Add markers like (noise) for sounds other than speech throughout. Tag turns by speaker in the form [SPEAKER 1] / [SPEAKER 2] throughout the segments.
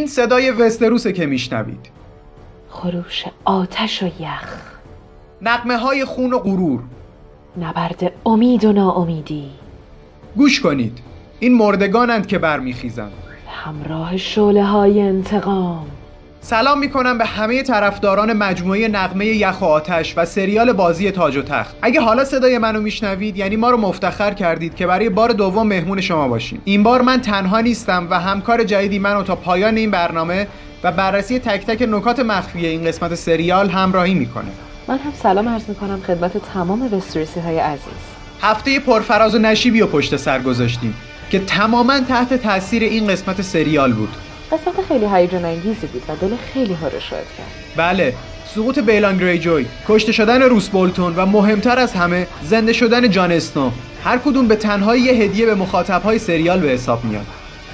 [SPEAKER 1] این صدای وستروسه که میشنوید.
[SPEAKER 2] خروش آتش و یخ.
[SPEAKER 1] نقمه های خون و غرور.
[SPEAKER 2] نبرد امید و ناامیدی.
[SPEAKER 1] گوش کنید. این مردگانند که برمیخیزند.
[SPEAKER 2] همراه شعله های انتقام.
[SPEAKER 1] سلام می‌کنم به همه طرفداران مجموعه نقمه یخ و آتش و سریال بازی تاج و تخت. اگه حالا صدای منو میشنوید یعنی ما رو مفتخر کردید که برای بار دوم مهمون شما باشیم. این بار من تنها نیستم و همکار جدیدی منو تا پایان این برنامه و بررسی تک تک نکات مخفی این قسمت سریال همراهی می‌کنه.
[SPEAKER 2] من هم سلام عرض می‌کنم خدمت تمام وسترسی های عزیز.
[SPEAKER 1] هفته پرفراز و نشیبی و پشت سر گذاشتیم که تماما تحت تاثیر این قسمت سریال بود.
[SPEAKER 2] قسمت خیلی هیجان انگیزی بود و دل خیلی ها رو شاد کرد
[SPEAKER 1] بله سقوط بیلان گریجوی کشته شدن روس بولتون و مهمتر از همه زنده شدن جان اسنو. هر کدوم به تنهایی یه هدیه به مخاطبهای سریال به حساب میاد.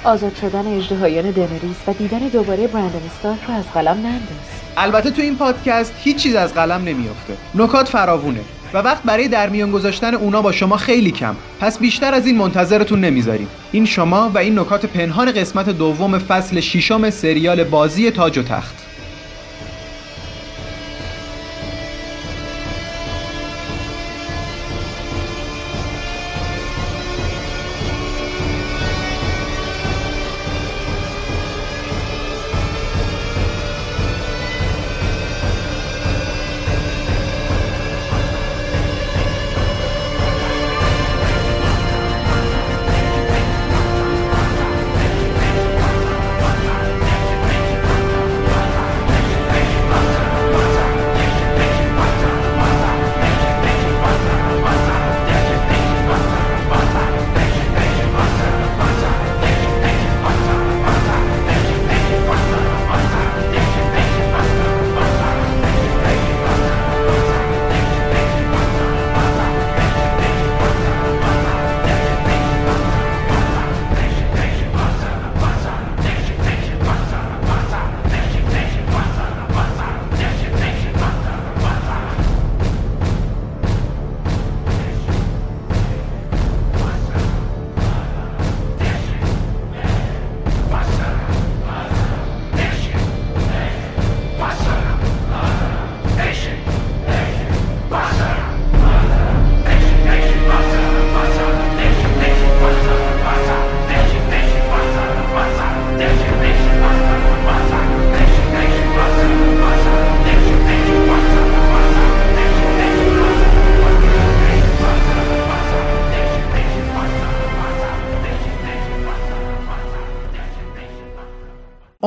[SPEAKER 2] آزاد شدن اژدهایان دنریس و دیدن دوباره برندن استارک رو از قلم ننداز.
[SPEAKER 1] البته تو این پادکست هیچ چیز از قلم نمیافته. نکات فراوونه. و وقت برای در میان گذاشتن اونا با شما خیلی کم. پس بیشتر از این منتظرتون نمی‌ذاریم. این شما و این نکات پنهان قسمت دوم فصل ششم سریال بازی تاج و تخت.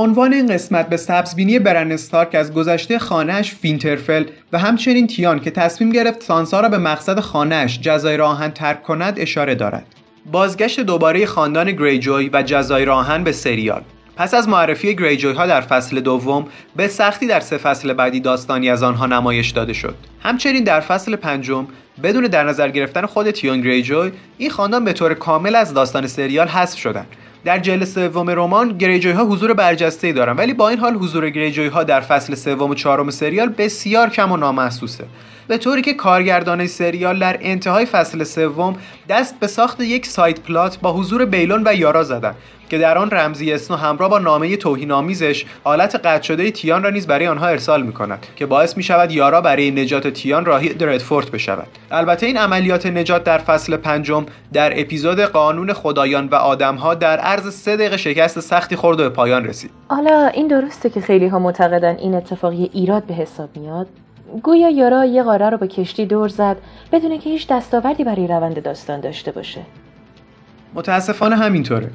[SPEAKER 1] عنوان این قسمت به سبزبینی برن استارک از گذشته خانهش فینترفل و همچنین تیان که تصمیم گرفت سانسا را به مقصد خانهش جزایر آهن ترک کند اشاره دارد. بازگشت دوباره خاندان گریجوی و جزایر آهن به سریال. پس از معرفی گریجوی ها در فصل دوم به سختی در سه فصل بعدی داستانی از آنها نمایش داده شد. همچنین در فصل پنجم بدون در نظر گرفتن خود تیون گریجوی این خاندان به طور کامل از داستان سریال حذف شدند. در جلد سوم رمان گریجوی ها حضور برجسته ای دارن ولی با این حال حضور گریجوی ها در فصل سوم و چهارم سریال بسیار کم و نامحسوسه. به طوری که کارگردان سریال در انتهای فصل سوم دست به ساخت یک سایت پلات با حضور بیلون و یارا زدن. که در آن رمزی اسنو همراه با نامه توهین‌آمیزش حالت قطع شده تیان را نیز برای آنها ارسال می کند که باعث می شود یارا برای نجات تیان راهی دردفورت بشود. البته این عملیات نجات در فصل پنجم در اپیزود قانون خدایان و آدمها در عرض سه دقیقه شکست سختی خورد و به پایان رسید.
[SPEAKER 2] حالا این درسته که خیلی ها معتقدن این اتفاقی ایراد به حساب میاد. گویا یارا یه قاره رو با کشتی دور زد بدون که هیچ دستاوردی برای روند داستان داشته باشه.
[SPEAKER 1] متاسفانه همینطوره.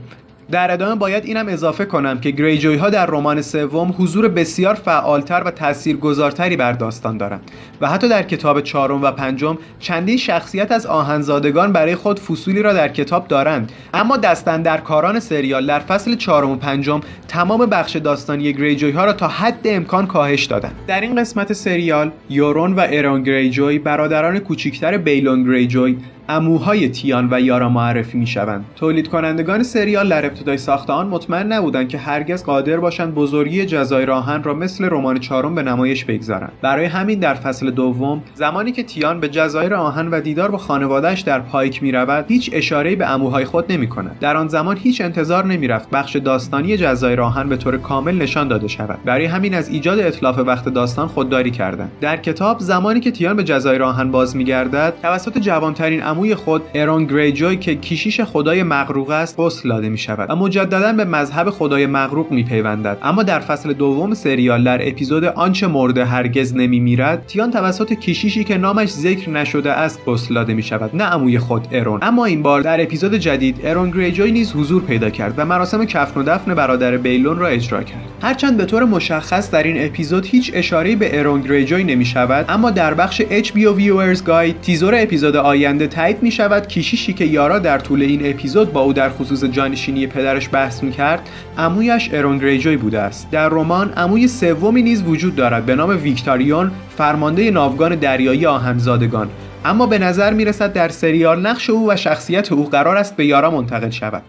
[SPEAKER 1] در ادامه باید اینم اضافه کنم که گریجوی ها در رمان سوم حضور بسیار فعالتر و تاثیرگذارتری بر داستان دارند و حتی در کتاب چهارم و پنجم چندین شخصیت از آهنزادگان برای خود فصولی را در کتاب دارند. اما دستن در کاران سریال در فصل چهارم و پنجم تمام بخش داستانی گریجوی ها را تا حد امکان کاهش دادند. در این قسمت سریال یورون و ایرون گریجوی برادران کوچکتر بیلون گریجوی اموهای تیان و یارا معرفی می‌شوند. تولید کنندگان سریال در ابتدای ساخت آن مطمئن نبودند که هرگز قادر باشند بزرگی جزایر آهن را مثل رمان چهارم به نمایش بگذارند. برای همین در فصل دوم زمانی که تیان به جزایر آهن و دیدار با خانوادهش در پایک می‌رود هیچ اشاره به اموهای خود نمی کند در آن زمان هیچ انتظار نمی‌رفت بخش داستانی جزایر آهن به طور کامل نشان داده شود. برای همین از ایجاد اطلاف وقت داستان خودداری کردند. در کتاب زمانی که تیان به جزایر آهن باز میگردد توسط جوانترین عموی خود ارون گریجوی که کیشیش خدای مغروق است غسل داده می شود و مجددا به مذهب خدای مغروق می پیوندد اما در فصل دوم سریال در اپیزود آنچه مرده هرگز نمی میرد تیان توسط کیشیشی که نامش ذکر نشده است غسل داده می شود نه عموی خود ارون اما این بار در اپیزود جدید ارون گریجوی نیز حضور پیدا کرد و مراسم کفن و دفن برادر بیلون را اجرا کرد. هرچند به طور مشخص در این اپیزود هیچ اشاره به ارون گریجوی نمی شود اما در بخش HBO Viewers Guide تیزور اپیزود آینده تایید می شود کیشیشی که یارا در طول این اپیزود با او در خصوص جانشینی پدرش بحث می کرد عمویش ارون گریجوی بوده است. در رمان عموی سومی نیز وجود دارد به نام ویکتاریون فرمانده ناوگان دریایی آهنزادگان. اما به نظر می رسد در سریال نقش او و شخصیت او قرار است به یارا منتقل شود.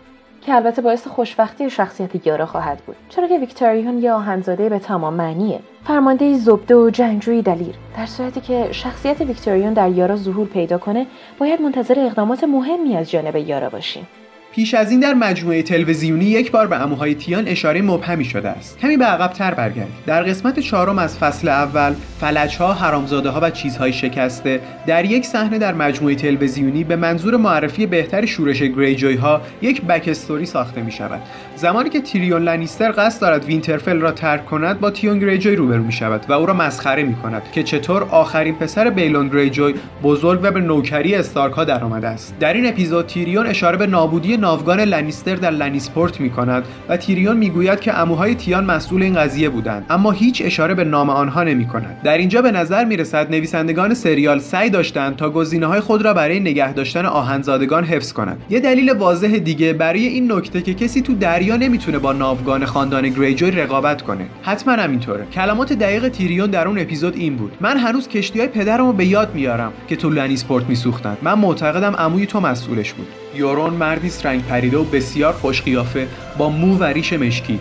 [SPEAKER 2] که البته باعث خوشبختی شخصیت یارا خواهد بود. چرا که ویکتوریون یه آهنزاده به تمام معنیه. فرمانده زبده و جنگجوی دلیر. در صورتی که شخصیت ویکتوریون در یارا ظهور پیدا کنه باید منتظر اقدامات مهمی از جانب یارا باشیم.
[SPEAKER 1] پیش از این در مجموعه تلویزیونی یک بار به عموهای تیان اشاره مبهمی شده است. کمی به عقبتر برگردید در قسمت چهارم از فصل اول فلجها حرامزاده ها و چیزهای شکسته در یک صحنه در مجموعه تلویزیونی به منظور معرفی بهتر شورش گریجوی ها یک backstory ساخته می شود زمانی که تیریون لنیستر قصد دارد وینترفل را ترک کند با تیون گریجوی روبرو می شود و او را مسخره می کند که چطور آخرین پسر بیلون گریجوی بزرگ و به نوکری استارک ها درآمده است. در این اپیزود تیریون اشاره به نابودی ناوگان لنیستر در لنیسپورت می کند و تیریون می‌گوید که عموهای تیان مسئول این قضیه بودند اما هیچ اشاره به نام آنها نمی کند. در اینجا به نظر می رسد نویسندگان سریال سعی داشتند تا گزینه های خود را برای نگه داشتن آهنزادگان حفظ کنند. یه دلیل واضح دیگه برای این نکته که کسی تو دریا نمی‌تونه با ناوگان خاندان گریجوی رقابت کنه. حتما همینطوره. کلمات دقیق تیریون در اون اپیزود این بود. من هنوز کشتی های پدرمو به یاد میارم که تو لنیسپورت میسوختن. من معتقدم عموی تو مسئولش بود. یورون مردی رنگ پریده و بسیار خوش قیافه با مو و ریش مشکی.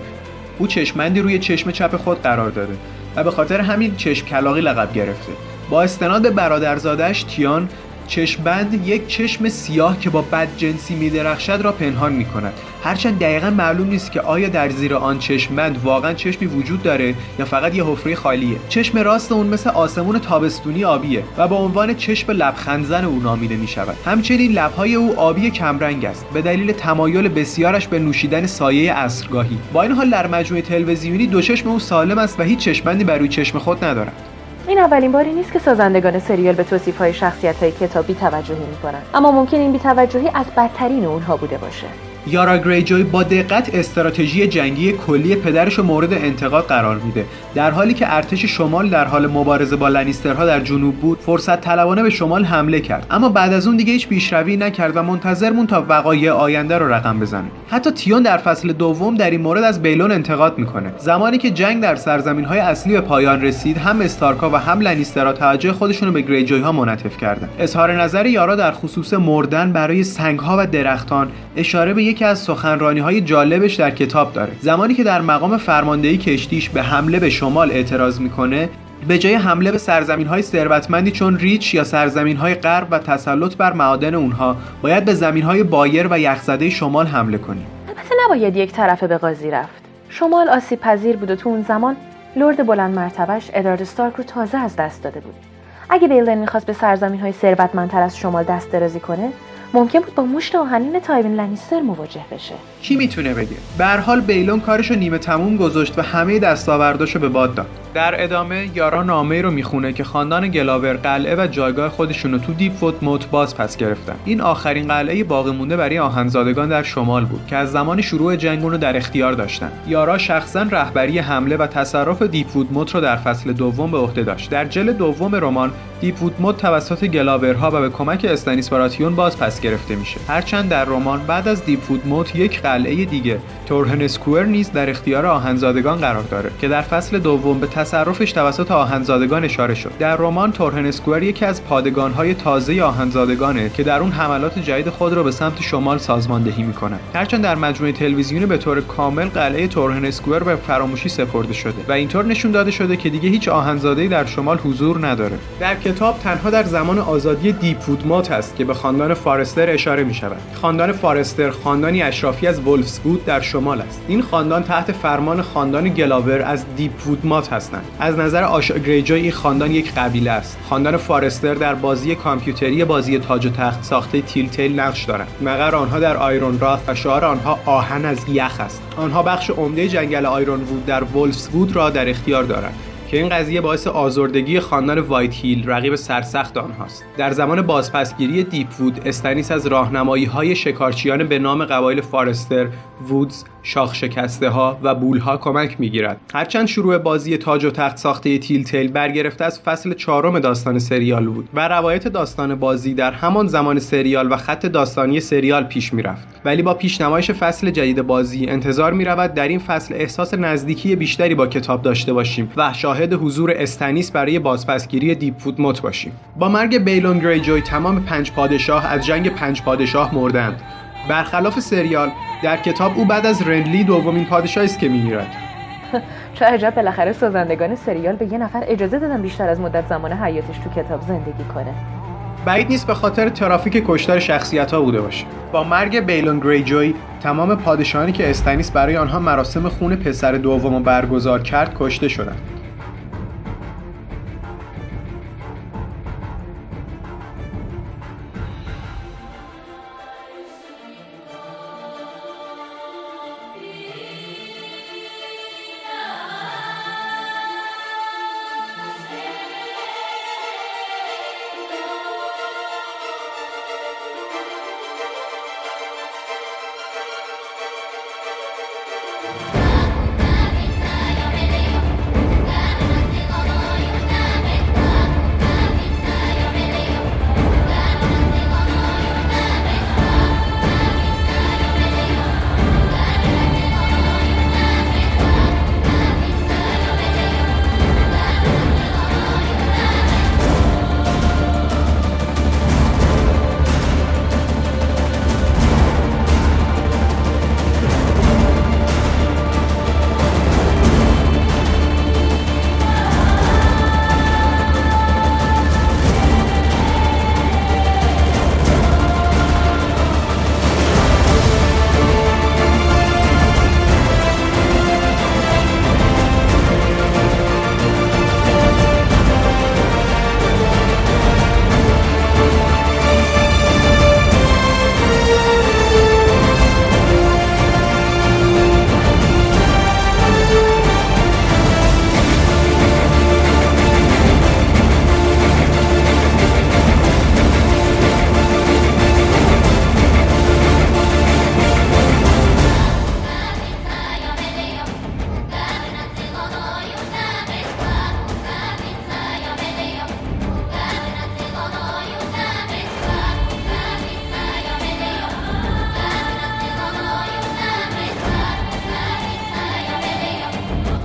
[SPEAKER 1] او چشمندی روی چشم چپ خود قرار داده و به خاطر همین چشم کلاقی لقب گرفته. با استناد برادرزادش تیان چشمبند یک چشم سیاه که با بد جنسی میدرخشد را پنهان می کند هرچند دقیقا معلوم نیست که آیا در زیر آن چشمبند واقعا چشمی وجود داره یا فقط یه حفره خالیه. چشم راست اون مثل آسمون تابستونی آبیه و با عنوان چشم لبخندزن او نامیده می شود همچنین لبهای او آبی کمرنگ است. به دلیل تمایل بسیارش به نوشیدن سایه اصرگاهی با این حال در مجموعه تلویزیونی دو چشم او سالم است و هیچ چشمبندی بر روی چشم خود ندارد.
[SPEAKER 2] این اولین باری نیست که سازندگان سریال به توصیف های شخصیت های کتاب توجهی می‌کنن اما ممکن این بیتوجهی از بدترین اونها بوده باشه.
[SPEAKER 1] یارا گریجوی با دقت استراتژی جنگی کلی پدرش مورد انتقاد قرار میده. در حالی که ارتش شمال در حال مبارزه با لنیسترها در جنوب بود فرصت طلبانه به شمال حمله کرد. اما بعد از اون دیگه هیچ پیشروی نکرد و منتظر مون تا وقایع آینده رو رقم بزنه. حتی تیون در فصل دوم در این مورد از بیلون انتقاد می‌کنه. زمانی که جنگ در سرزمین های اصلی به پایان رسید هم استارکا و هم لنیسترها توجه خودشون رو به گریجوی ها منعطف کردن اظهار نظر یارا در خصوص مردن برای سنگ ها و درختان اشاره به یکی از سخنرانی های جالبش در کتاب داره. زمانی که در مقام فرماندهی کشتیش به حمله به شمال اعتراض می‌کنه به جای حمله به سرزمین های ثروتمندی چون ریچ یا سرزمین های غرب و تسلط بر معادن اونها باید به زمین های بایر و یخزده شمال حمله کنیم.
[SPEAKER 2] البته نباید یک طرفه به قاضی رفت. شمال آسیب پذیر بود و تو اون زمان لرد بلند مرتبش ادارد استارک رو تازه از دست داده بود. اگه بیلن می‌خواست به سرزمین های ثروتمندتر از شمال دست درازی کنه ممکن بود با مشت آهنین تایوین لنیستر مواجه بشه.
[SPEAKER 1] کی می‌تونه بگه؟ به حال بیلون کارشو نیمه تموم گذاشت و همه دستاورداشو به باد داد. در ادامه یارا نامه رو می‌خونه که خاندان گلاور قلعه و جایگاه خودشون رو تو دیپ وود موت باز پس گرفتن. این آخرین قلعه باقی مونده برای آهنزادگان در شمال بود که از زمان شروع جنگ رو در اختیار داشتن. یارا شخصا رهبری حمله و تصرف دیپ وود موت رو در فصل دوم به عهده داشت. در جلد دوم رمان دیپ وود موت توسط گلاورها و به کمک استانیس براتیون باز پس گرفته میشه. هرچند در رمان بعد از دیپ وود موت یک قلعه دیگه تورهن اسکوئر نیز در اختیار آهنزادگان قرار داره که در فصل دوم به تصرفش توسط آهنزادگان اشاره شد. در رمان تورهن اسکوئر یکی از پادگانهای تازه آهنزادگانه که در اون حملات جدید خود را به سمت شمال سازماندهی می‌کنه هرچند در مجموعه تلویزیونی به طور کامل قلعه تورهن اسکوئر به فراموشی سپرده شده و اینطور نشون داده شده که دیگه هیچ آهنزاده‌ای در شمال حضور نداره. در کتاب تنها در زمان آزادی دیپ‌وود موت است که به خاندان فارستر اشاره می شود خاندان فارستر خاندانی اشرافی از ولفزوود در شمال است. این خاندان تحت فرمان خاندان گلاور از دیپ‌وود موت هستند. از نظر آشا گریجوی این خاندان یک قبیله است. خاندان فارستر در بازی کامپیوتری بازی تاج و تخت ساخته تل تیل نقش دارند. مقر آنها در آیرون راث و شعار آنها آهن از یخ است؟ آنها بخش عمده جنگل آیرون وود در وولفزوود را در اختیار دارند. که این قضیه باعث آزردگی خاندان وایت هیل رقیب سرسخت آنهاست. در زمان بازپسگیری دیپ وود استنیس از راهنمایی های شکارچیان به نام قبایل فارستر وودز شاخ شکسته ها و بول ها کمک می‌گیرد. هرچند شروع بازی تاج و تخت ساخته تیل تیل برگرفته از فصل چهارم داستان سریال بود و روایت داستان بازی در همان زمان سریال و خط داستانی سریال پیش می‌رفت. ولی با پیشنمایش فصل جدید بازی انتظار می‌رود در این فصل احساس نزدیکی بیشتری با کتاب داشته باشیم و شاهد حضور استنیس برای بازپسگیری دیپ فود مت باشیم. با مرگ بیلون گریجوی تمام پنج پادشاه از جنگ پنج پادشاه مردند. برخلاف سریال در کتاب او بعد از رندلی دومین پادشاهی است که میمیرد. (laughs)
[SPEAKER 2] چه عجب بالاخره سازندگان سریال به یه نفر اجازه دادن بیشتر از مدت زمان حیاتش تو کتاب زندگی کنه.
[SPEAKER 1] بعید نیست به خاطر ترافیک کشتار شخصیت ها بوده باشه. با مرگ بیلون گریجوی تمام پادشاهانی که استنیس برای آنها مراسم خون پسر دوم برگزار کرد کشته شدند.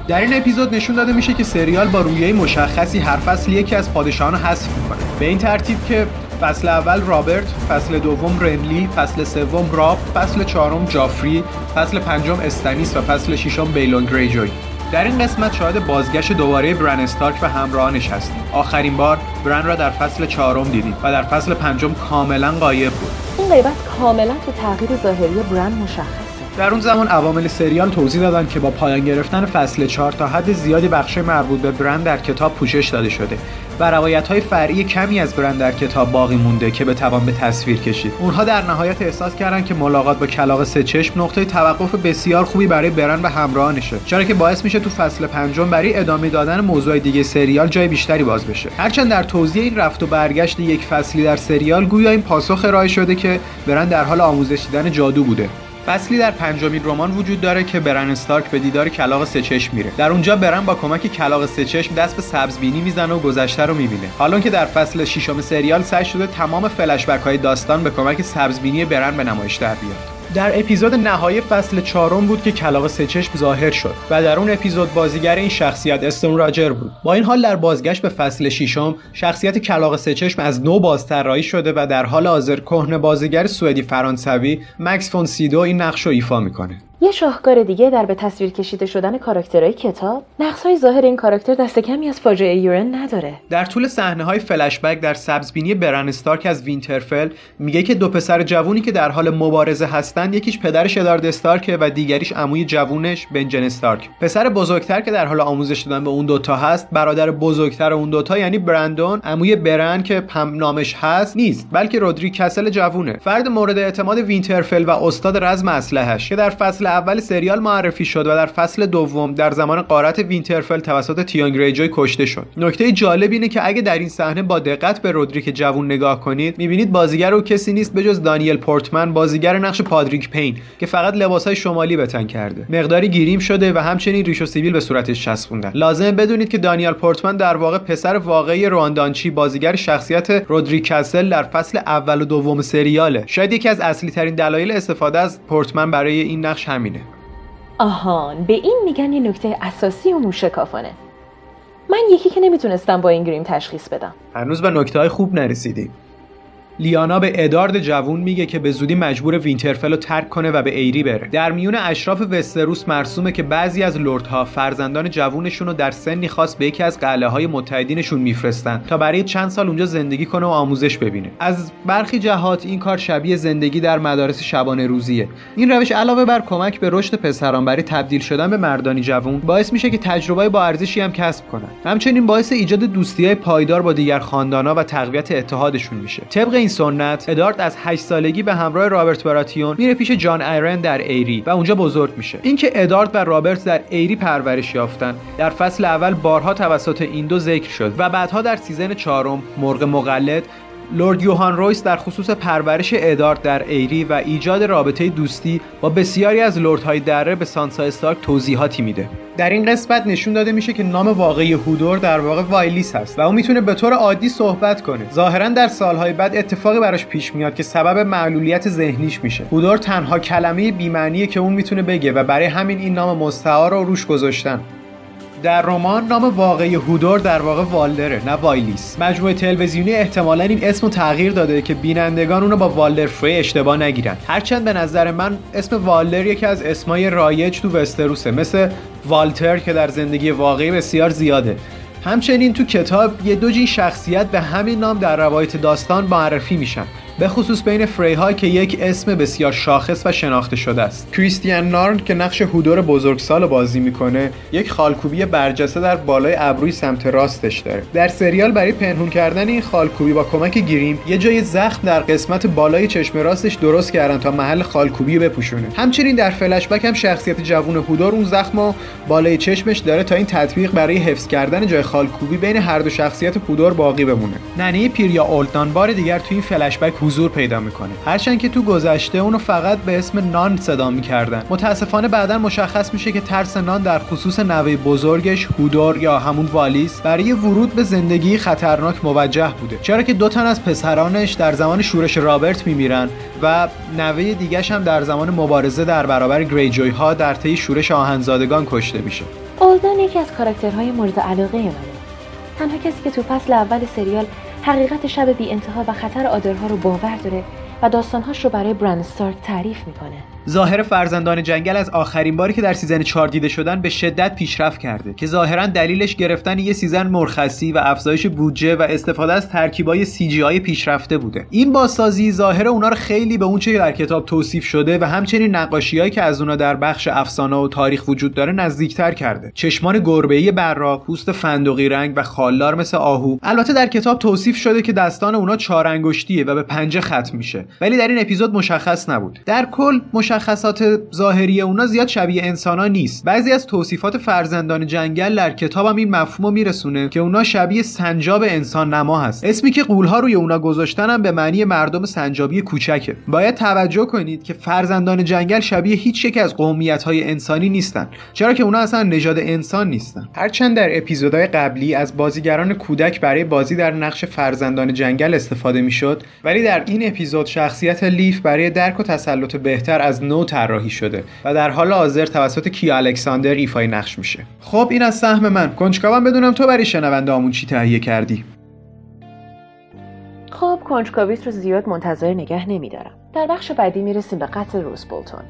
[SPEAKER 1] در این اپیزود نشون داده میشه که سریال با رویه مشخصی هر فصل یکی از پادشاهان حذف می‌کنه. به این ترتیب که فصل اول رابرت، فصل دوم رنلی، فصل سوم راب، فصل چهارم جافری، فصل پنجم استنیس و فصل ششم بیلون گریجوی. در این قسمت شاهد بازگشت دوباره برن استارک و همراهانش هستیم. آخرین بار برن را در فصل چهارم دیدیم و در فصل پنجم کاملا غایب بود.
[SPEAKER 2] این غیبت کاملا تو تغییر ظاهری برن مشخص
[SPEAKER 1] در اون زمان عوامل سریال توضیح دادن که با پایان گرفتن فصل 4 تا حد زیادی بخش مربوط به برند در کتاب پوشش داده شده و روایت های فرعی کمی از برند در کتاب باقی مونده که بتوان به تصویر کشید. اونها در نهایت احساس کردن که ملاقات با کلاغ سه چشم نقطه توقف بسیار خوبی برای برند و همراهانشه چرا که باعث میشه تو فصل پنجم برای ادامه دادن موضوع دیگه سریال جای بیشتری باز بشه. هرچند در توضیح این رفت و برگشت یک فصلی در سریال گویا این پاسخ ارائه شده که برند در حال آموزش دیدن جادو بوده. فصلی در پنجمین رمان وجود داره که برن استارک به دیدار کلاق سچشم میره. در اونجا برن با کمک کلاق سچشم دست به سبزبینی می‌زنه و گذشته رو می‌بینه. حالا که در فصل ششم سریال سعی شده تمام فلش های داستان به کمک سبزبینی برن به نمایش در بیاد. در اپیزود نهایی فصل چهارم بود که کلاق سچشم ظاهر شد و در اون اپیزود بازیگر این شخصیت استون راجر بود. با این حال در بازگشت به فصل ششم شخصیت کلاق سچشم از نو بازطراحی شده و در حال حاضر کهنه بازیگر سوئدی فرانسوی مکس فون سیدو این نقش رو ایفا می‌کنه.
[SPEAKER 2] یه شاهکار دیگه در به تصویر کشیده شدن کاراکترهای کتاب های ظاهر این کاراکتر دست کمی از فاجعه یورن نداره.
[SPEAKER 1] در طول صحنه های فلشبک در سبزبینی برن استارک از وینترفل میگه که دو پسر جوونی که در حال مبارزه هستند یکیش پدرش ادارد استارک و دیگریش عموی جوونش بنجن استارک. پسر بزرگتر که در حال آموزش دادن به اون دوتا هست برادر بزرگتر اون دوتا یعنی برندون عموی برن که هم نامش هست نیست بلکه رودریک کسل جوونه. فرد مورد اعتماد وینترفل و استاد رزم اسلحه‌اش که در فصل اول سریال معرفی شد و در فصل دوم در زمان غارت وینترفل توسط تیان گریجوی کشته شد. نکته جالب اینه که اگه در این صحنه با دقت به رودریک جوون نگاه کنید می‌بینید بازیگر او کسی نیست بجز دانیل پورتمن بازیگر نقش پادریک پین که فقط لباسهای شمالی بتن کرده. مقداری گیریم شده و همچنین ریش و سیبیل به صورتش چسبوندن. لازم بدونید که دانیل پورتمن در واقع پسر واقعی رواندانچی بازیگر شخصیت رودریک کسل در فصل اول و دوم سریاله. شاید یکی از اصلی ترین دلایل استفاده از پورتمن برای این نقش همینه.
[SPEAKER 2] آهان به این میگن یه نکته اساسی و موشکافانه. من یکی که نمی‌تونستم با این گریم تشخیص بدم.
[SPEAKER 1] هنوز به نکته های خوب نرسیدی لیانا به ادارد جوون میگه که به زودی مجبور وینترفل رو ترک کنه و به ایری بره. در میون اشراف وستروس مرسومه که بعضی از لردها فرزندان جوونشون رو در سنی خاص به یکی از قلعه های متحدینشون میفرستن تا برای چند سال اونجا زندگی کنه و آموزش ببینه. از برخی جهات این کار شبیه زندگی در مدارس شبانه روزیه. این روش علاوه بر کمک به رشد پسران برای تبدیل شدن به مردانی جوون باعث میشه که تجربه با ارزشی هم کسب کنن. همچنین باعث ایجاد دوستی پایدار با دیگر خاندانا و تقویت اتحادشون میشه. طبق سنت ادارد از 8 سالگی به همراه رابرت براتیون میره پیش جان ایرن در ایری و اونجا بزرگ میشه. اینکه ادارد و رابرت در ایری پرورش یافتن. در فصل اول بارها توسط این دو ذکر شد و بعدها در season چهارم مرغ مقلد لورد یوهان رویس در خصوص پرورش ادارد در ایری و ایجاد رابطه دوستی با بسیاری از لردهای دره به سانسا استارک توضیحاتی میده. در این قسمت نشون داده میشه که نام واقعی هودور در واقع وایلیس هست و اون می‌تونه به طور عادی صحبت کنه. ظاهرا در سالهای بعد اتفاقی براش پیش میاد که سبب معلولیت ذهنیش میشه. هودور تنها کلمه بیمعنیه که اون می‌تونه بگه و برای همین این نام مستعار رو روش گذاشتن. در رمان نام واقعی هودور در واقع والدره نه وایلیس. مجموعه تلویزیونی احتمالا این اسم تغییر داده که بینندگان اونو با والدر فری اشتباه نگیرن. هرچند به نظر من اسم والدر یکی از اسمای رایج تو وستروسه مثل والتر که در زندگی واقعی بسیار زیاده. همچنین تو کتاب یه دو جین شخصیت به همین نام در روایت داستان معرفی میشن. به خصوص بین فریها که یک اسم بسیار شاخص و شناخته شده است. کریستیان نارن که نقش هودور بزرگسال بازی می‌کنه یک خالکوبی برجسته در بالای ابروی سمت راستش داره. در سریال برای پنهون کردن این خالکوبی با کمک گریم یه جای زخم در قسمت بالای چشم راستش درست کردن تا محل خالکوبی بپوشونه. همچنین در فلش بک هم شخصیت جوون هودور اون زخم و بالای چشمش داره تا این تطبیق برای حفظ کردن جای خالکوبی بین هر دو شخصیت هودور باقی بمونه. ننه پیریا اولدان بار دیگر تو این فلش بک حضور پیدا می‌کنه. هرچند که تو گذشته اونو فقط به اسم نان صدا می‌کردن. متاسفانه بعدا مشخص میشه که ترس نان در خصوص نوه بزرگش هودور یا همون والیس برای ورود به زندگی خطرناک موجه بوده. چرا که دو تن از پسرانش در زمان شورش رابرت میمیرن و نوه دیگش هم در زمان مبارزه در برابر گریجوی ها در طی شورش آهنزادگان کشته میشه.
[SPEAKER 2] اولد نن یکی از کاراکترهای مورد علاقه منه تنها کسی که تو فصل اول سریال حقیقت شب بی انتها و خطر آدرها رو باور داره و داستانهاش رو برای برن استارک تعریف می‌کنه.
[SPEAKER 1] ظاهر فرزندان جنگل از آخرین باری که در season 4 دیده شدن به شدت پیشرفت کرده که ظاهرا دلیلش گرفتن یه season مرخصی و افزایش بودجه و استفاده از ترکیبای CGI پیشرفته بوده. این بازسازی ظاهر اونا رو خیلی به اون چه در کتاب توصیف شده و همچنین نقاشیهایی که از اونا در بخش افسانه و تاریخ وجود داره نزدیکتر کرده. چشمان گربه‌ای براق پوست فندقی رنگ و خالدار مثل آهو. البته در کتاب توصیف شده که دستان اونا چهار و به پنجه ختم میشه. ولی در این اپیزود مشخص نبود. در کل مشخص مشخصات ظاهری اونا زیاد شبیه انسانا نیست. بعضی از توصیفات فرزندان جنگل در کتابم این مفهوم میرسونه که اونا شبیه سنجاب انسان نما هست. اسمی که قولها روی اونا گذاشتن به معنی مردم سنجابی کوچکه. باید توجه کنید که فرزندان جنگل شبیه هیچ یک از قومیت های انسانی نیستن. چرا که اونا اصلا نژاد انسان نیستن. هرچند در اپیزودهای قبلی از بازیگران کودک برای بازی در نقش فرزندان جنگل استفاده می‌شد ولی در این اپیزود شخصیت لیف برای درک و تسلط بهتر از نو طراحی شده و در حال حاضر توسط کی الکساندر ایفای نقش میشه. خب این از سهم من. کنجکاوم بدونم تو برای شنونده آمون چی تهیه کردی؟
[SPEAKER 2] خب کنجکاویت رو زیاد منتظر نگه نمیدارم. در بخش بعدی می‌رسیم به قتل روز بولتون.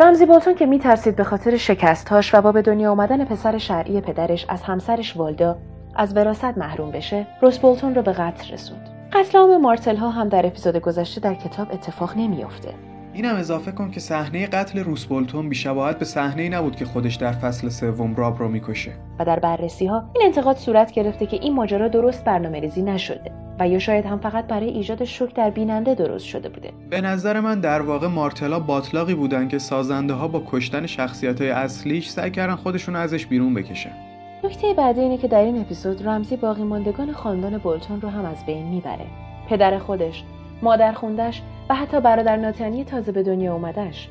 [SPEAKER 2] رمزی بولتون که میترسید به خاطر شکستهاش و با به دنیا آمدن پسر شرعی پدرش از همسرش والدا از وراست محروم بشه روز بولتون رو به قتل رسوند. قتل عام مارتل ها هم در اپیزود گذشته در کتاب اتفاق نمیافته.
[SPEAKER 1] اینم اضافه کن که صحنه قتل روس بولتون بیشباهت به صحنه نبود که خودش در فصل سوم راب رو می‌کشه.
[SPEAKER 2] و در بررسی ها این انتقاد صورت گرفته که این ماجرا درست برنامه ریزی نشده و یا شاید هم فقط برای ایجاد شوک در بیننده درست شده بوده.
[SPEAKER 1] به نظر من در واقع مارتلا باطلاقی بودن که سازنده ها با کشتن شخصیت های اصلیش سعی کردن خودشون ازش بیرون بکشن.
[SPEAKER 2] نکته بعدی اینه که در این اپیزود رمزی باقی ماندگان خاندان بولتون رو هم از بین می‌بره. پدر خودش مادر خوندش و حتی برادر ناتنی تازه به دنیا اومدش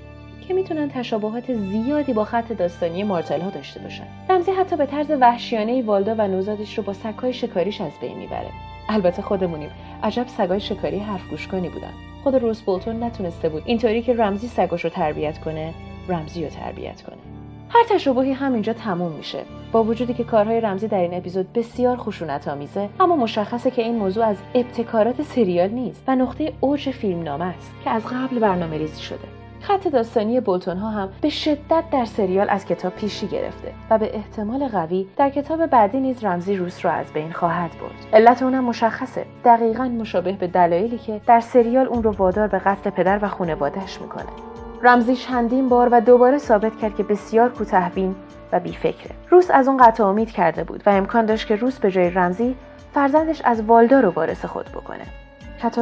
[SPEAKER 2] که می‌تونن تشابهات زیادی با خط داستانی مارتل ها داشته باشن. رمزی حتی به طرز وحشیانه والدا و نوزادش رو با سگهای شکاریش از بین می‌بره. البته خودمونیم. عجب سگای شکاری حرف گوش کنی بودن. خود روز بولتون نتونسته بود اینطوری که رمزی سگاش رو تربیت کنه رمزی رو تربیت کنه. هر تشابهی همینجا تموم میشه. با وجودی که کارهای رمزی در این اپیزود بسیار خشونت آمیزه اما مشخصه که این موضوع از ابتکارات سریال نیست و نقطه اوج فیلمنامه است که از قبل برنامه ریزی شده. خط داستانی بولتون ها هم به شدت در سریال از کتاب پیشی گرفته و به احتمال قوی در کتاب بعدی نیز رمزی روس را از بین خواهد برد. علت اونم مشخصه. دقیقا مشابه به دلایلی که در سریال اون رو وادار به قتل پدر و خانوادهش می‌کنه. رمزی چندین بار و دوباره ثابت کرد که بسیار کوتاهبین و بیفکره. روس از اون قطع امید کرده بود و امکان داشت که روس به جای رمزی فرزندش از والدا رو وارث خود بکنه.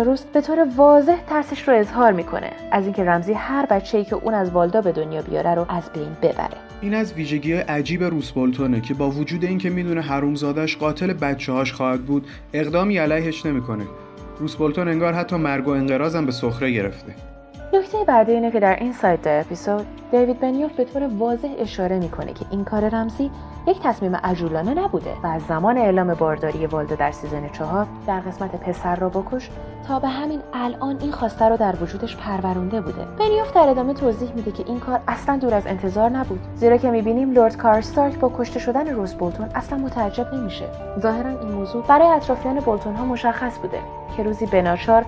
[SPEAKER 2] روس به طور واضح ترسش رو اظهار می‌کنه از اینکه رمزی هر بچه‌ای که اون از والدا به دنیا بیاره رو از بین ببره.
[SPEAKER 1] این از ویژگی عجیب روس بولتونه که با وجود اینکه می‌دونه حرومزادش قاتل بچه‌هاش خواهد بود اقدامی علیهش نمی‌کنه. روس بولتون انگار حتی مرگ و انقراضم به سخره گرفته.
[SPEAKER 2] نکته بعدی اینه که در inside episode دیوید بنیوف به طور واضح اشاره می‌کنه که این کار رمزی یک تصمیم عجولانه نبوده و از زمان اعلام بارداری والدا در season چهار در قسمت پسر را بکش تا به همین الان این خواسته رو در وجودش پرورونده بوده. بنیوف در ادامه توضیح میده که این کار اصلا دور از انتظار نبود زیرا که می‌بینیم لورد کارستارک با کشته شدن روز بولتون اصلا متعجب نمیشه. ظاهرا این موضوع برای اطرافیان بولتون ها مشخص بوده که روزی بناچار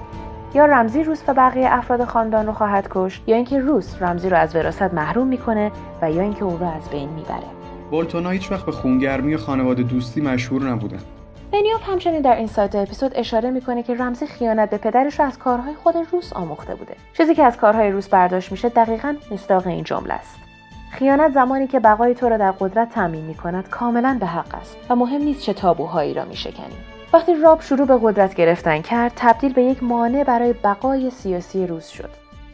[SPEAKER 2] یا رمزی روس و بقیه افراد خاندان رو خواهد کشت یا اینکه روس رمزی رو از وراست محروم می‌کنه و یا اینکه اون رو از بین می‌بره.
[SPEAKER 1] بولتونا هیچ وقت به خونگرمی و خانواده دوستی مشهور نبودن.
[SPEAKER 2] بنیوف همچنین در این سایت اپیزود اشاره می‌کنه که رمزی خیانت به پدرش رو از کارهای خود روس آموخته بوده. چیزی که از کارهای روس برداشت میشه دقیقا مصداق این جمله است. خیانت زمانی که بقای تو را در قدرت تامین می‌کند کاملا به حق است و مهم نیست چه تابوهایی را میشکنیم وقتی راب شروع به قدرت گرفتن کرد تبدیل به یک مانع برای بقای سیاسی روس شد.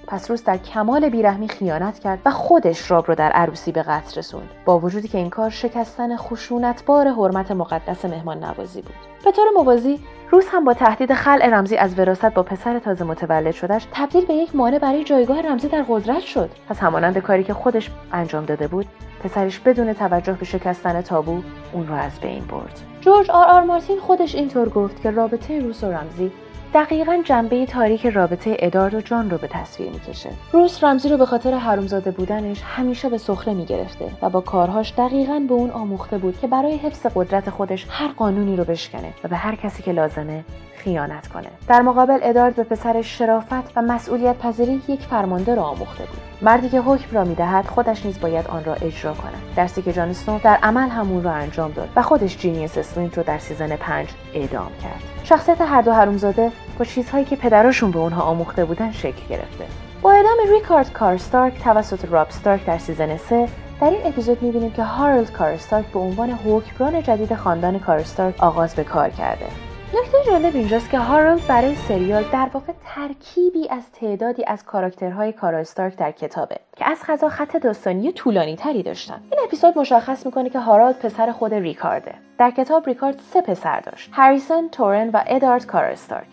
[SPEAKER 2] پس روس در کمال بیرحمی خیانت کرد و خودش راب رو در عروسی به قتل رسوند. با وجودی که این کار شکستن خشونتبار حرمت مقدس مهمان نوازی بود. به طور موازی روس هم با تهدید خلع رمزی از وراست با پسر تازه متولد شدش تبدیل به یک مانع برای جایگاه رمزی در قدرت شد. پس همانند کاری که خودش انجام داده بود پسرش بدون توجه به شکستن تابو اون رو از بین برد. جورج آر آر مارتین خودش اینطور گفت که رابطه روس و رمزی دقیقا جنبه تاریک رابطه ادارد و جان رو به تصویر می‌کشه. روس رمزی رو به خاطر حرومزاده بودنش همیشه به سخره می‌گرفته و با کارهاش دقیقا به اون آموخته بود که برای حفظ قدرت خودش هر قانونی رو بشکنه و به هر کسی که لازمه خیانت کنه. در مقابل ادارد به پسرش شرافت و مسئولیت پذیری یک فرمانده را آموخته بود. مردی که حکم را می‌دهد خودش نیز باید آن را اجرا کند. درسی که جان اسنو در عمل همون را انجام داد و خودش جینوس اسلینت رو در season پنج اعدام کرد. شخصیت هر دو حرومزاده با چیزهایی که پدراشون به اونها آموخته بودن شکل گرفته. با اعدام ریکارد کارستارک توسط راب ستارک در season 3 در این اپیزود می‌بینیم که هارلد کارستارک به عنوان حکمران جدید خاندان کارستارک آغاز به کار کرده. نکته جالب اینجاست که هارولد برای سریال در واقع ترکیبی از تعدادی از کاراکترهای کارا استارک در کتابه که از غذا خط داستانی طولانی تری داشتن. این اپیزود مشخص می‌کنه که هارالد پسر خود ریکارده. در کتاب ریکارد سه پسر داشت هریسون تورن و ادارد کارا استارک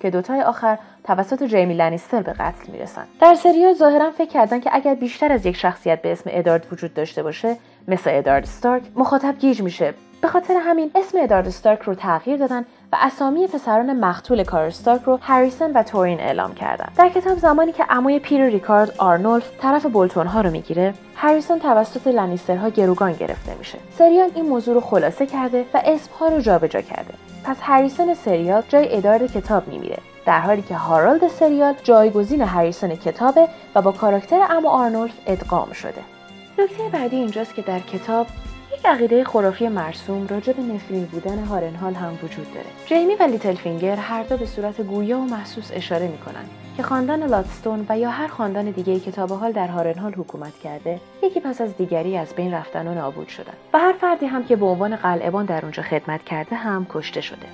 [SPEAKER 2] که دوتای آخر توسط جیمی لنیستر به قتل می‌رسن. در سریال ظاهرا فکر کردن که اگر بیشتر از یک شخصیت به اسم ادارد وجود داشته باشه مثل ادارد ستارک مخاطب گیج میشه. به خاطر همین اسم ادارد ستارک رو تغییر دادن و اسامی پسران مقتول کارستارک رو هریسون و تورین اعلام کردن. در کتاب زمانی که عموی پیر ریکارد آرنولف طرف بولتون ها رو می‌گیره هریسون توسط لنیسترها گروگان گرفته میشه. سریال این موضوع رو خلاصه کرده و اسمها رو جابجا کرده. پس هریسون سریال جای ادارد کتاب میمیره در حالی که هارالد سریال جایگزین هریسون کتابه و با کاراکتر عمو آرنولف ادغام شده. نکته بعدی اینجاست که در کتاب عقیده خرافی مرسوم راجع به نفرین بودن هارنهال هم وجود داره. جیمی و لیتل فینگر هر دو به صورت گویا و محسوس اشاره می‌کنن که خاندان لاتستون و یا هر خاندان دیگه که تا به حال در هارنهال حکومت کرده یکی پس از دیگری از بین رفتن و نابود شدن. و هر فردی هم که به عنوان قلعه‌بان در اونجا خدمت کرده هم کشته شده.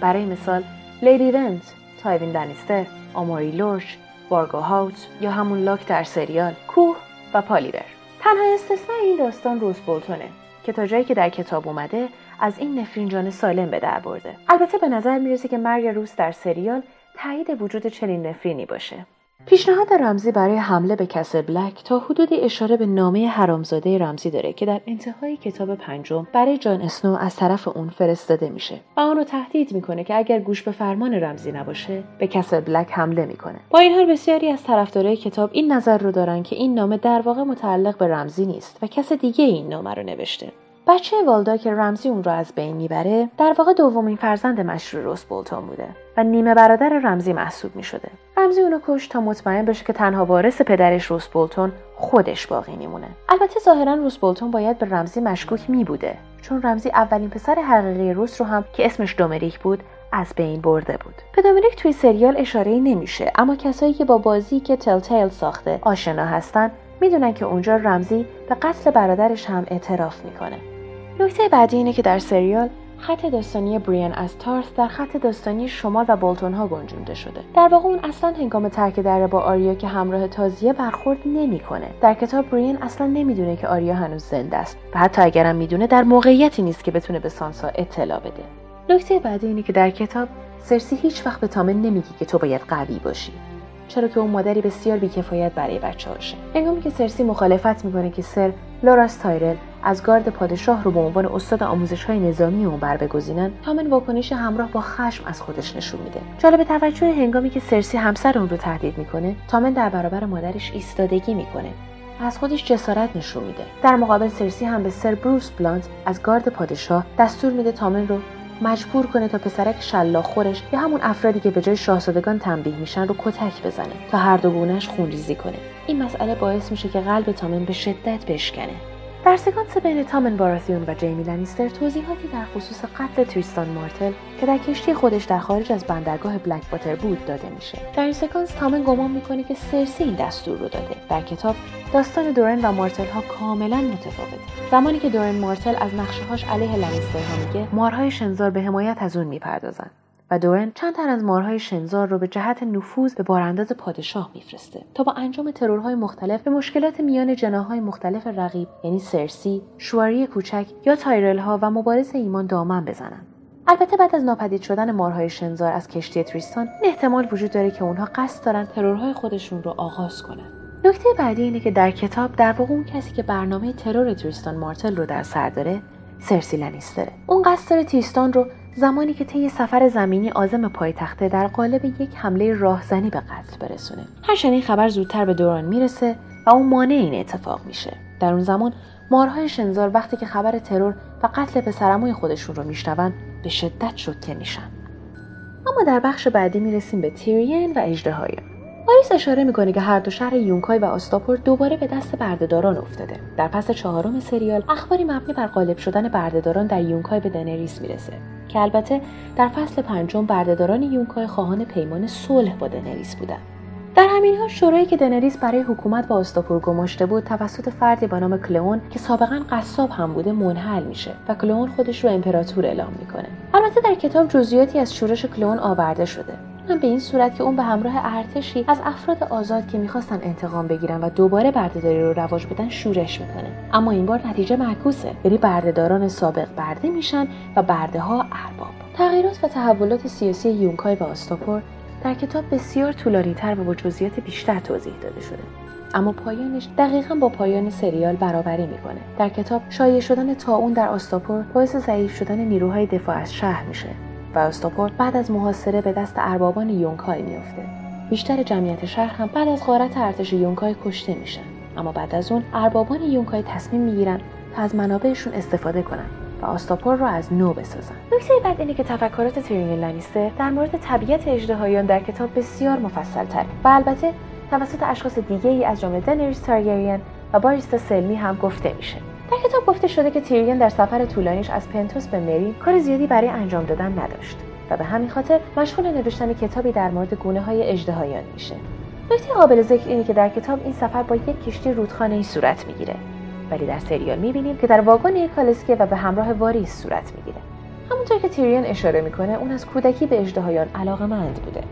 [SPEAKER 2] برای مثال لیدی ونت تایوین لنیستر آموری لورچ بارگو هاوت یا همون لاک در سریال کوه و پالیبر. تنها استثناء این داستان روز بولتونه. که تا جایی که در کتاب اومده از این نفرین جان سالم به در برده. البته به نظر می‌رسه که مرگ روس در سریال تایید وجود چنین نفرینی باشه. پیشنهاد رمزی برای حمله به کسل بلک تا حدودی اشاره به نامه حرامزاده رمزی داره که در انتهای کتاب پنجم برای جان اسنو از طرف اون فرستاده میشه و اون رو تهدید می‌کنه که اگر گوش به فرمان رمزی نباشه به کسل بلک حمله می‌کنه. با این حال بسیاری از طرفدارای کتاب این نظر رو دارن که این نامه در واقع متعلق به رمزی نیست و کس دیگه این نامه رو نوشته. بچه والدا که رمزی اون رو از بین می‌بره در واقع دومین فرزند مشروع روس بولتون بوده و نیمه برادر رمزی محسوب می‌شده. رمزی اونو کش تا مطمئن بشه که تنها وارث پدرش روس بولتون خودش باقی میمونه. البته ظاهرا روس بولتون باید به رمزی مشکوک میبوده چون رمزی اولین پسر حقیقی روس رو هم که اسمش دومریک بود از بین برده بود. به دومریک توی سریال اشاره نمیشه اما کسایی که با بازی که تل تیل ساخته آشنا هستن می‌دونن که اونجا رمزی به قتل برادرش هم اعتراف می‌کنه. نکته بعدی اینه که در سریال خط داستانی بریان از تارث در خط داستانی شمال و بالتون ها گنجونده شده. در واقع اون اصلا هنگام ترک دره با آریا که همراه تازیه برخورد نمی‌کنه. در کتاب بریان اصلا نمی‌دونه که آریا هنوز زنده است و حتی اگرم می‌دونه در موقعیتی نیست که بتونه به سانسا اطلاع بده. نکته بعدی اینه که در کتاب سرسی هیچ وقت به تامن نمیگی که تو باید قوی باشی چرا که اون مادری بسیار بیکفایت برای بچه هاشه هنگامی که سرسی مخالفت می‌کنه که سر لوراس تایرل از گارد پادشاه رو به عنوان استاد آموزش های نظامی اون بر بگزینن تامن واکنش همراه با خشم از خودش نشون میده. جالب توجه هنگامی که سرسی همسر اون رو تهدید می‌کنه تامن در برابر مادرش ایستادگی می‌کنه. از خودش جسارت نشون میده. در مقابل سرسی هم به سر بروس بلانت از گارد پادشاه دستور میده تامن رو مجبور کنه تا پسرک شلاق خورش یا همون افرادی که به جای شاهزادگان تنبیه میشن رو کتک بزنه تا هر دو گونهش خونریزی کنه. این مسئله باعث میشه که قلب تامن به شدت بشکنه. در سکانس بین تامن باراتیون و جیمی لنیستر توضیحاتی در خصوص قتل تریستان مارتل که در کشتی خودش در خارج از بندرگاه بلک واتر بود داده میشه. در این سکانس تامن گمان می‌کنه که سرسی این دستور رو داده. در کتاب داستان دورن و مارتل ها کاملا متفاوته. زمانی که دورن مارتل از نقشه هاش علیه لنیستر ها میگه مارهای شنزار به حمایت از اون می‌پردازن و دورن چند تن از مارهای شنزار رو به جهت نفوذ به بارانداز پادشاه میفرسته تا با انجام ترورهای مختلف به مشکلات میان جناح‌های مختلف رقیب یعنی سرسی شواری کوچک یا تایرل ها و مبارزان ایمان دامن بزنن. البته بعد از ناپدید شدن مارهای شنزار از کشتی تریستان این احتمال وجود داره که اونها قصد دارن ترورهای خودشون رو آغاز کنن. نکته بعدی اینه که در کتاب در واقع اون کسی که برنامه ترور تریستان مارتل رو در سر داره سرسی لنیستره اون قصد داره تریستان رو زمانی که طی سفر زمینی آزم پایتخته در قالب یک حمله راهزنی به قتل برسونه. هرچند این خبر زودتر به دوران می‌رسه و اون مانع این اتفاق میشه. در اون زمان مارهای شنزار وقتی که خبر ترور و قتل پسرعموی خودشون رو میشنون به شدت شوکه میشن. اما در بخش بعدی می‌رسیم به تیریون و اژدهایان واریس اشاره می‌کنه که هر دو شهر یونکای و آستاپور دوباره به دست بردهداران افتاده. در فصل چهارم سریال اخباری مبنی بر غالب شدن بردهداران در یونکای به دنریس می‌رسه که البته در فصل پنجم بردهداران یونکای خواهان پیمان صلح با دنریس بودند در همین حال شورایی که دنریس برای حکومت با آستاپور گماشته بود توسط فردی با نام کلئون که سابقا قصاب هم بوده منحل میشه و کلئون خودش رو امپراتور اعلام می‌کنه. البته در کتاب جزئیاتی از شورش کلئون آورده شده. هم به این صورت که اون به همراه ارتشی از افراد آزاد که می‌خواستن انتقام بگیرن و دوباره بردهداری رو رواج بدن شورش می‌کنه. اما این بار نتیجه معکوسه. یعنی بردهداران سابق برده میشن و برده ها ارباب. تغییرات و تحولات سیاسی یونکای و آستاپور در کتاب بسیار طولانیتر و با جزئیات بیشتر توضیح داده شده. اما پایانش دقیقا با پایان سریال برابری می‌کنه. در کتاب شایع شدن تاون در آستاپور باعث ضعیف شدن نیروهای دفاع از شهر میشه. و آستاپور بعد از محاصره به دست اربابان یونکای میافته. بیشتر جمعیت شهر هم بعد از غارت ارتش یونکای کشته میشن. اما بعد از اون اربابان یونکای تصمیم می‌گیرن تا از منابعشون استفاده کنن و آستاپور را از نو بسازن. نکته بعد اینه که تفکرات لانیستر در مورد طبیعت اژدهایان در کتاب بسیار مفصل تر و البته توسط اشخاص دیگه ای از جمله دنریس تارگریان و باریستا سلمی هم گفته میشه. در کتاب گفته شده که تیریون در سفر طولانیش از پنتوس به مری کار زیادی برای انجام دادن نداشت و به همین خاطر مشغول نوشتن کتابی در مورد گونه های اژدهایان میشه. نکته قابل ذکر اینه که در کتاب این سفر با یک کشتی رودخانه ای صورت می‌گیره. ولی در سریال می‌بینیم که در واگن کالسکه و به همراه واریس صورت می‌گیره. همونطور که تیریان اشاره می‌کنه اون از کودکی به اژدهایان علاقمند بوده.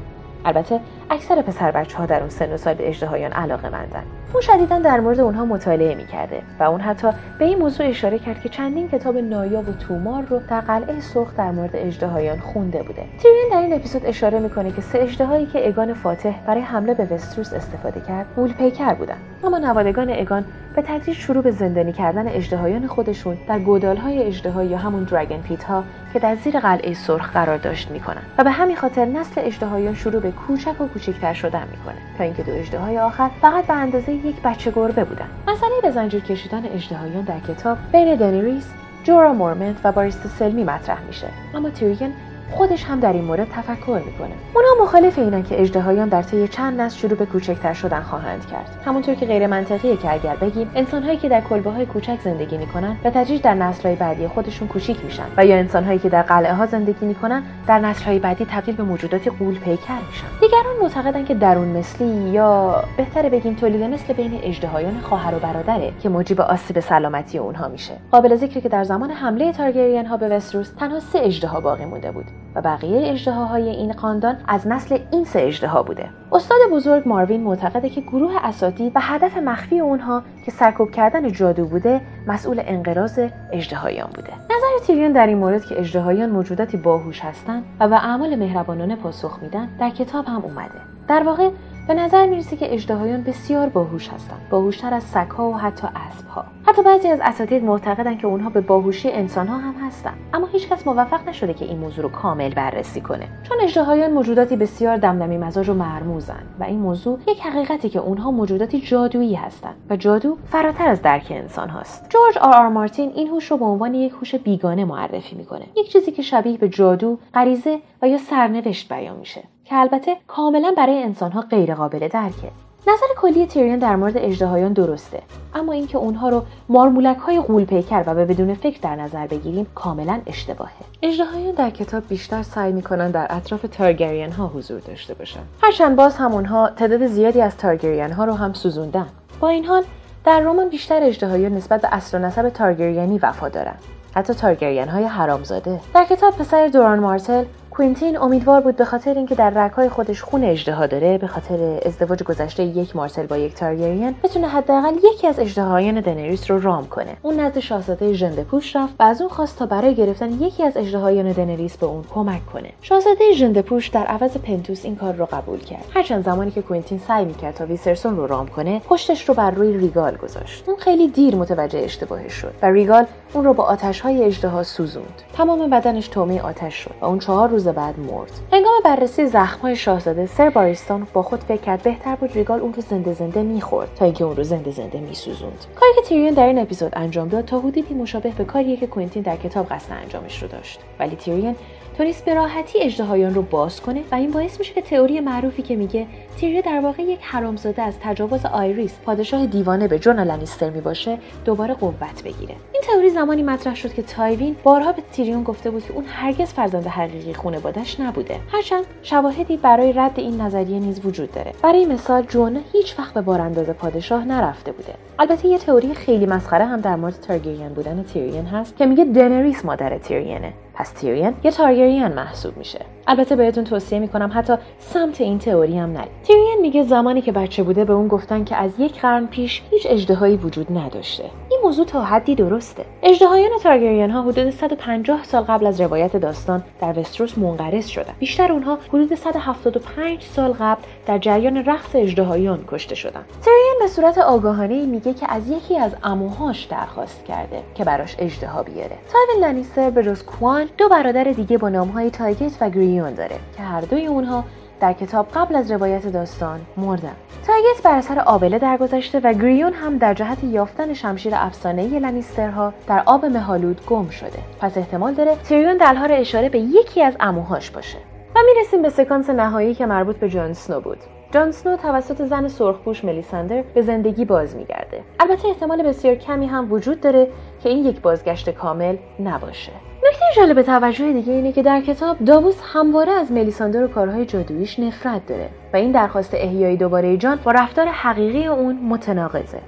[SPEAKER 2] البته اکثر پسر بچه ها در اون سن و سال به اژدهایان علاقه مندن اون شدیدا در مورد اونها مطالعه می‌کرده و اون حتی به این موضوع اشاره کرد که چندین کتاب نایاب و تومار رو در قلعه سرخ در مورد اژدهایان خونده بوده. تیرین در این اپیزود اشاره می‌کنه که سه اژدهایی که اگان فاتح برای حمله به وستروس استفاده کرد غول پیکر بودن اما نوادگان اگان به تدریج شروع به زندانی کردن اژدهایان خودشون در گودالهای اژدها یا همون دراگن پیت ها که در زیر قلعه سرخ قرار داشت می‌کنن و به همین خاطر نسل اژدهایان شروع به کوچک و کوچکتر شدن می‌کنه تا اینکه دو اژدهای آخر فقط به اندازه یک بچه گربه بودن. مسئله به زنجیر کشیدن اژدهایان در کتاب بین دنیریس جورا مورمنت و باریست سلمی مطرح میشه. اما تیریون خودش هم در این مورد تفکر می‌کنه. اونها مخالف اینن که اژدهایان در طی چند نسل شروع به کوچکتر شدن خواهند کرد. همونطور که غیر منطقیه که اگر بگیم انسانهایی که در کلبه های کوچک زندگی می‌کنن به تدریج در نسلهای بعدی خودشون کوچیک میشن و یا انسانهایی که در قلعه ها زندگی می‌کنن در نسلهای بعدی تبدیل به موجوداتی غول پیکر میشن. دیگران معتقدن که درون مثلی یا بهتره بگیم تولید مثل بین اژدهایان خواهر و برادره که موجب آسیب سلامتی اونها میشه. قابل ذکره که در زمان حمله تارگریان ها به وستروس تنها سه اژدها باقی مونده بود. و بقیه اجدهاهای این خاندان از نسل این سه اجدها بوده. استاد بزرگ ماروین معتقده که گروه اساتید و هدف مخفی اونها که سرکوب کردن جادو بوده مسئول انقراض اجدهایان بوده. نظر تیریون در این مورد که اجدهایان موجوداتی باهوش هستند و به اعمال مهربانانه پاسخ میدن در کتاب هم اومده. در واقع به نظر می‌رسه که اژدهایان بسیار باهوش هستند. باهوشتر از سگها و حتی اسبها. حتی بعضی از اساتید معتقدند که اونها به باهوشی انسانها هم هستند. اما هیچکس موفق نشده که این موضوع رو کامل بررسی کنه. چون اژدهایان موجوداتی بسیار دمدمی مزاج و مرموزن و این موضوع یک حقیقتی که اونها موجوداتی جادویی هستند و جادو فراتر از درک انسان هاست. جورج آر آر مارتین این هوش رو به عنوان یک هوش بیگانه معرفی می‌کنه. یک چیزی که شبیه به جادو غریزه و یا سرنوشت بیان میشه. که البته کاملا برای انسانها غیر قابل درکه. نظر کلی تیریان در مورد اژدهایان درسته اما اینکه اونها رو مارمولک های غول پیکر و به بدون فکر در نظر بگیریم کاملا اشتباهه. اژدهایان در کتاب بیشتر سعی می‌کنن در اطراف تارگریان ها حضور داشته باشن هرچند باز هم اونها تعداد زیادی از تارگریان ها رو هم سوزوندن. با این حال در رمان بیشتر اژدهایان نسبت به اصل و نسب تارگریانی وفا دارن حتی تارگریان های حرامزاده. در کتاب پسر دوران مارتل کوینتین امیدوار بود به خاطر اینکه در رگهای خودش خون اژدها داره به خاطر ازدواج گذشته یک مارتل با یک تارگریان بتونه حداقل یکی از اژدهایان دنریس رو رام کنه. اون نزد شاهزاده ژنده پوش رفت و از اون خواست تا برای گرفتن یکی از اژدهایان دنریس به اون کمک کنه. شاهزاده ژنده پوش در عوض پنتوس این کار رو قبول کرد. هرچند زمانی که کوینتین سعی می‌کرد تا ویسریون رو رام کنه پشتش رو بر روی ریگال گذاشت. اون خیلی دیر متوجه اشتباهش شد و ریگال اون رو با آتشهای اژدها سوزوند. تمام بدنش تومه آتش شد و اون چهار روز بعد مرد. هنگام بررسی زخمهای شاهزاده سر باریستان با خود فکر کرد بهتر بود ریگال اون رو زنده زنده می‌خورد تا اینکه اون رو زنده زنده میسوزوند. کاری که تیریون در این اپیزود انجام داد تا حدودی مشابه به کاریه که کوینتین در کتاب قصد انجامش رو داشت. ولی تیریون تونست به راحتی اژدهایان رو باز کنه و این باعث میشه که تئوری معروفی که میگه تیریو در واقع یک حرامزاده از تجاوز آیریس پادشاه دیوانه به جون لنیستر می باشه دوباره قوت بگیره. این تئوری زمانی مطرح شد که تایوین بارها به تیریون گفته بود که اون هرگز فرزند حقیقی خانوادش نبوده. هرچند شواهدی برای رد این نظریه نیز وجود داره. برای مثال جون هیچ وقت به بارانداز پادشاه نرفته بوده. البته یه تئوری خیلی مسخره هم در مورد تارگریان بودن تیریون هست که میگه دنریس مادر تیرینه. پس تیرین یه تارگریان محسوب میشه. البته بهتون توصیه می‌کنم حتی سمت این تئوری هم نرید. تیرین میگه زمانی که بچه بوده به اون گفتن که از یک قرن پیش هیچ اجدهایی وجود نداشته. این موضوع تا حدی درسته. اژدهایان تارگرین ها حدود 150 سال قبل از روایت داستان در وستروس منقرض شدن. بیشتر اونها حدود 175 سال قبل در جریان رقص اژدهایان کشته شدن. تیریون به صورت آگاهانه میگه که از یکی از عموهاش درخواست کرده که براش اژدها بیاره. تایوین لنیستر به جز کوان دو برادر دیگه با نامهای تایگت و گریون داره که هر دوی اونها در کتاب قبل از روایت داستان مردن. تایگت بر سر آبله درگذشته و گریون هم در جهت یافتن شمشیر افسانه لنیسترها در آب مهالود گم شده. پس احتمال داره تیریون در حال اشاره به یکی از اموهاش باشه. و می‌رسیم به سکانس نهایی که مربوط به جان سنو بود. جان سنو توسط زن سرخپوش ملیسندر به زندگی باز میگرده. البته احتمال بسیار کمی هم وجود داره که این یک بازگشت کامل نباشه. نکته جالب توجه دیگه اینه که در کتاب داووس همواره از ملیساندر و کارهای جادویش نفرت داره و این درخواست احیای دوباره جان با رفتار حقیقی اون متناقضه.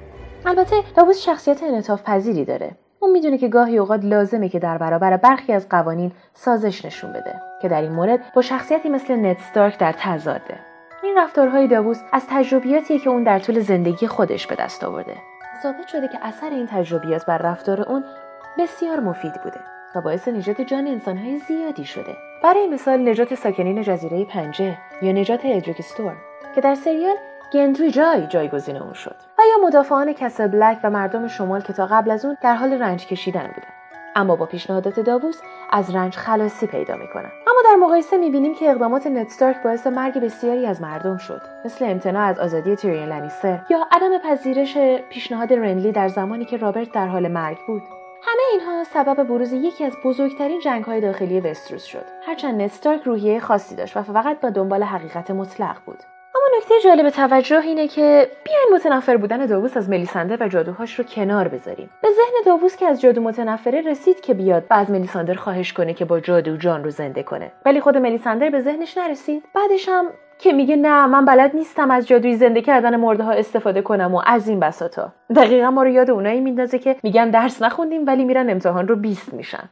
[SPEAKER 2] البته داووس شخصیت انعطاف پذیری داره. اون می‌دونه که گاهی اوقات لازمه که در برابر برخی از قوانین سازش نشون بده که در این مورد با شخصیتی مثل نت ستارک در تضاده. این رفتارهای داووس از تجربیاتیه که اون در طول زندگی خودش به دست آورده. ثابت شده که اثر این تجربیات بر رفتار اون بسیار مفید بوده. و باعث نجات جان انسانهای زیادی شده. برای مثال نجات ساکنین جزیره پنجه یا نجات ادریک استور که در سریال گندری جای جایگزین اون شد و یا مدافعان کسل بلک و مردم شمال که تا قبل از اون در حال رنج کشیدن بودن. اما با پیشنهادات داووس از رنج خلاصی پیدا می‌کنن. اما در مقایسه می‌بینیم که اقدامات نتستارک باعث مرگ بسیاری از مردم شد مثل امتناع از آزادی تیریون لنیستر یا عدم پذیرش پیشنهاد رنلی در زمانی که رابرت در حال مرگ بود. همه اینها سبب بروز یکی از بزرگترین جنگهای داخلی وستروس شد. هرچند نتستارک روحیه خاصی داشت و فقط با دنبال حقیقت مطلق بود. اما نکته جالب توجه اینه که بیاین متنفر بودن داووس از ملیساندر و جادوهاش رو کنار بذاریم. به ذهن داووس که از جادو متنفره رسید که بیاد. و از ملیساندر خواهش کنه که با جادو جان رو زنده کنه. ولی خود ملیساندر به ذهنش نرسید. بعدش هم که میگه نه من بلد نیستم از جادوی زنده کردن مرده ها استفاده کنم و از این بساطا. دقیقا ما رو یاد اونایی میندازه که میگن درس نخوندیم ولی میرن امتحان رو بیست میشن.